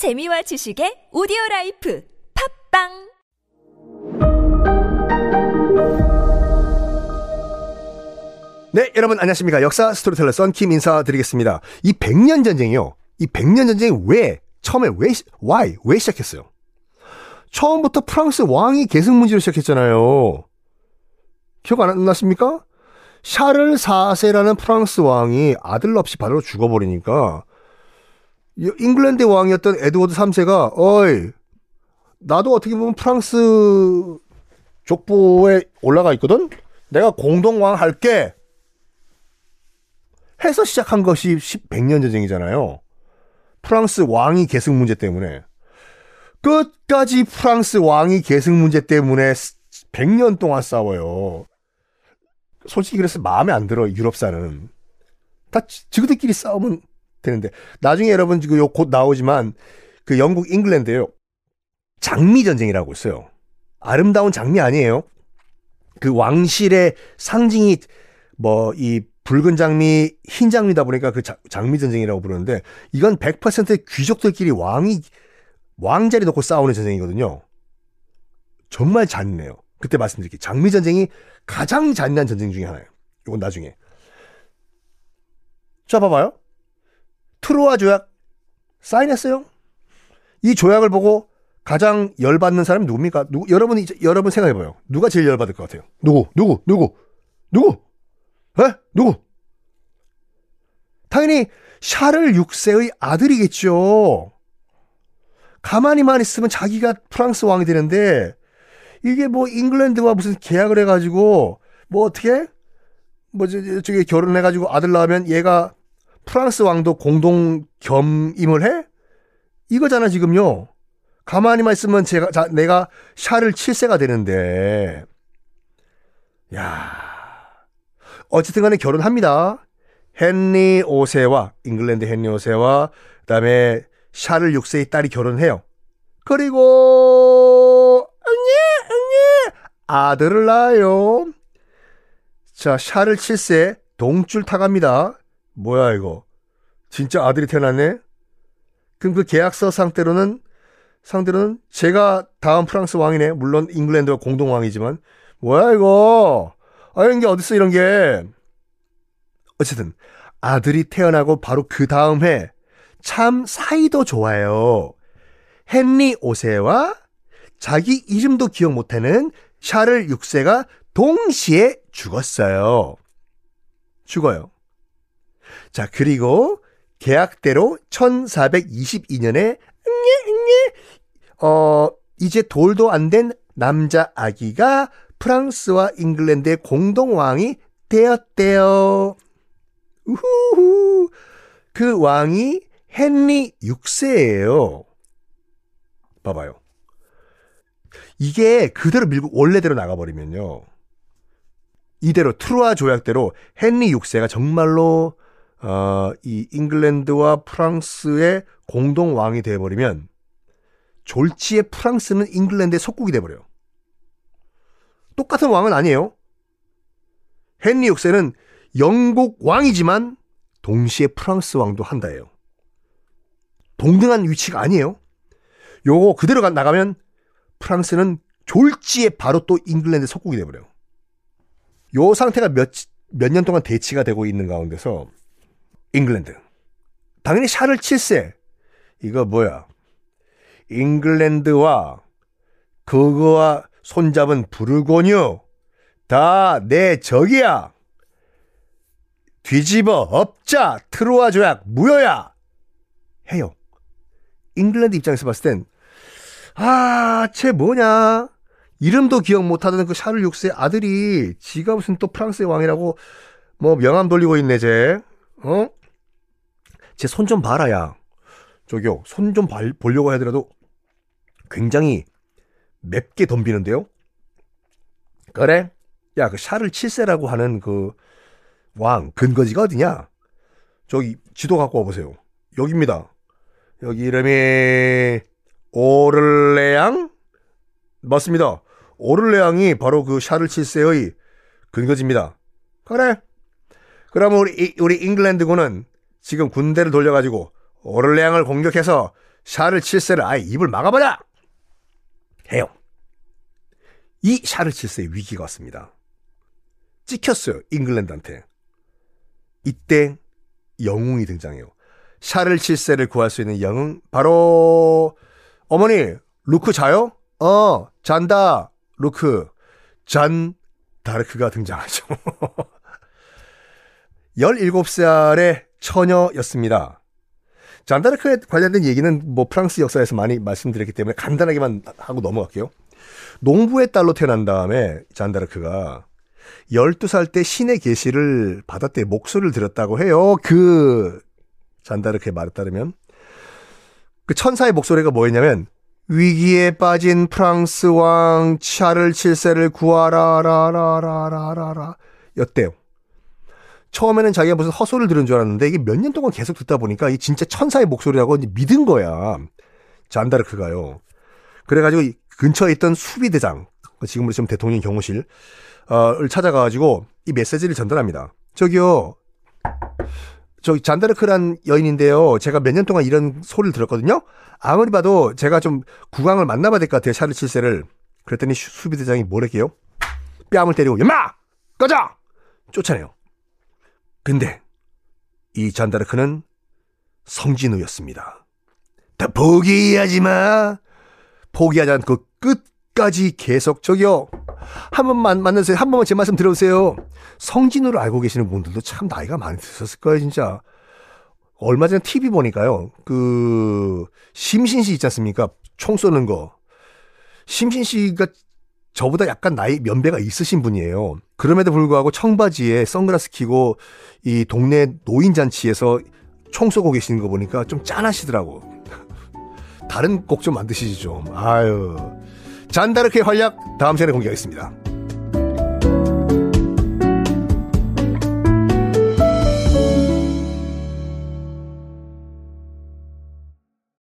재미와 지식의 오디오 라이프 팟빵 네, 여러분 안녕하십니까. 역사 스토리텔러 썬킴 인사드리겠습니다. 이 백년 전쟁이요. 이 백년 전쟁이 왜, 처음에 왜, 시- why, 왜 시작했어요? 처음부터 프랑스 왕위 계승 문제로 시작했잖아요. 기억 안 나십니까? 샤를 4세라는 프랑스 왕이 아들 없이 바로 죽어버리니까 이 잉글랜드 왕이었던 에드워드 3세가 어이 나도 어떻게 보면 프랑스 족보에 올라가 있거든? 내가 공동왕 할게 해서 시작한 것이 100년 전쟁이잖아요. 프랑스 왕이 계승 문제 때문에. 끝까지 프랑스 왕이 계승 문제 때문에 100년 동안 싸워요. 솔직히 그래서 마음에 안 들어, 유럽사는. 다 지- 지그들끼리 싸우면 되는데. 나중에 여러분 지금 요곧 나오지만 그 영국 잉글랜드에요. 장미 전쟁이라고 있어요. 아름다운 장미 아니에요. 그 왕실의 상징이 뭐 이 붉은 장미, 흰 장미다 보니까 그 자- 장미 전쟁이라고 부르는데 이건 100% 귀족들끼리 왕이 왕자리 놓고 싸우는 전쟁이거든요. 정말 잔인해요. 그때 말씀드릴게요. 장미 전쟁이 가장 잔인한 전쟁 중에 하나예요. 이건 나중에. 자, 봐봐요. 트로아 조약 사인했어요. 이 조약을 보고 가장 열받는 사람이 누굽니까? 누구, 여러분이, 여러분 생각해 봐요. 누가 제일 열받을 것 같아요? 누구? 누구? 누구? 누구? 에? 누구? 당연히 샤를 6세의 아들이겠죠. 가만히만 있으면 자기가 프랑스 왕이 되는데 이게 뭐 잉글랜드와 무슨 계약을 해가지고 뭐 어떻게 뭐 저기 결혼해가지고 아들 낳으면 얘가 프랑스 왕도 공동 겸임을 해? 이거잖아 지금요. 가만히만 있으면 제가 자, 내가 샤를 7세가 되는데 야 어쨌든 간에 결혼합니다. 헨리 5세와 잉글랜드 헨리 5세와 그다음에 샤를 6세의 딸이 결혼해요. 그리고 응예 응예 아들을 낳아요. 자 샤를 7세 동줄 타갑니다. 뭐야 이거 진짜 아들이 태어났네. 그럼 그 계약서 상대로는 상대로는 제가 다음 프랑스 왕이네. 물론 잉글랜드가 공동 왕이지만 뭐야 이거? 아 이런 게 어딨어 이런 게. 어쨌든 아들이 태어나고 바로 그 다음 해 참 사이도 좋아요. 헨리 5세와 자기 이름도 기억 못하는 샤를 6세가 동시에 죽었어요. 죽어요. 자, 그리고 계약대로 1422년에 어, 이제 돌도 안 된 남자 아기가 프랑스와 잉글랜드의 공동왕이 되었대요. 우후후. 그 왕이 헨리 6세예요. 봐봐요. 이게 그대로 밀고 원래대로 나가버리면요. 이대로 트루아 조약대로 헨리 6세가 정말로 어, 이 잉글랜드와 프랑스의 공동 왕이 되어버리면 졸지에 프랑스는 잉글랜드의 속국이 돼버려요. 똑같은 왕은 아니에요. 헨리 6세는 영국 왕이지만 동시에 프랑스 왕도 한다예요. 동등한 위치가 아니에요. 요거 그대로 가- 나가면 프랑스는 졸지에 바로 또 잉글랜드 속국이 돼버려요. 요 상태가 몇, 몇 년 동안 대치가 되고 있는 가운데서 잉글랜드. 당연히 샤를 7세. 이거 뭐야. 잉글랜드와 그거와 손잡은 부르고뉴. 다 내 적이야. 뒤집어 엎자 트로아 조약 무효야. 해요. 잉글랜드 입장에서 봤을 땐 아, 쟤 뭐냐? 이름도 기억 못하던 그 샤를 6세 아들이 지가 무슨 또 프랑스의 왕이라고 뭐 명함 돌리고 있네, 쟤. 어? 쟤손좀 봐라, 야. 저기요, 손 좀 보려고 하더라도 굉장히 맵게 덤비는데요? 그래? 야, 그 샤를 7세라고 하는 그 왕, 근거지가 어디냐? 저기 지도 갖고 와보세요. 여기입니다. 여기 이름이 오를레앙? 맞습니다. 오를레앙이 바로 그 샤를 7세의 근거지입니다. 그래. 그러면 우리, 이- 우리 잉글랜드군은 지금 군대를 돌려가지고 오를레앙을 공격해서 샤를 7세를 아예 입을 막아버려! 해요. 이 샤를 7세의 위기가 왔습니다. 찍혔어요. 잉글랜드한테. 이때 영웅이 등장해요. 샤를 7세를 구할 수 있는 영웅 바로 어머니 루크 자요? 어 잔다 루크 잔 다르크가 등장하죠. 17살의 처녀였습니다. 잔다르크에 관련된 얘기는 뭐 프랑스 역사에서 많이 말씀드렸기 때문에 간단하게만 하고 넘어갈게요. 농부의 딸로 태어난 다음에 잔다르크가 12살 때 신의 계시를 받았대 목소리를 들었다고 해요. 그 잔다르크의 말에 따르면 그 천사의 목소리가 뭐였냐면 위기에 빠진 프랑스 왕 샤를 7세를 구하라 라라라라라 였대요. 처음에는 자기가 무슨 헛소리를 들은 줄 알았는데 이게 몇 년 동안 계속 듣다 보니까 이 진짜 천사의 목소리라고 믿은 거야. 잔다르크가요. 그래가지고 근처에 있던 수비대장, 지금으로 치면 대통령 경호실, 어,를 찾아가가지고 이 메시지를 전달합니다. 저기요, 저기 잔다르크란 여인인데요. 제가 몇 년 동안 이런 소리를 들었거든요. 아무리 봐도 제가 좀 국왕을 만나봐야 될 것 같아요. 샤를 7세를. 그랬더니 수비대장이 뭐랬게요? 뺨을 때리고 연마! 꺼져! 쫓아내요. 근데 이 잔다르크는 성진우였습니다. 다 포기하지 마. 포기하지 않고 끝까지 계속 저기요. 한 번만 만나세요. 한 번만 제 말씀 들어보세요. 성진우를 알고 계시는 분들도 참 나이가 많이 드셨을 거예요, 진짜. 얼마 전에 TV 보니까요. 그 심신 씨 있지 않습니까? 총 쏘는 거. 심신 씨가 저보다 약간 나이 면배가 있으신 분이에요. 그럼에도 불구하고 청바지에 선글라스 끼고 이 동네 노인 잔치에서 총 쏘고 계시는 거 보니까 좀 짠하시더라고. 다른 곡 좀 만드시지 좀. 아유. 잔다르크의 활약 다음 시간에 공개하겠습니다.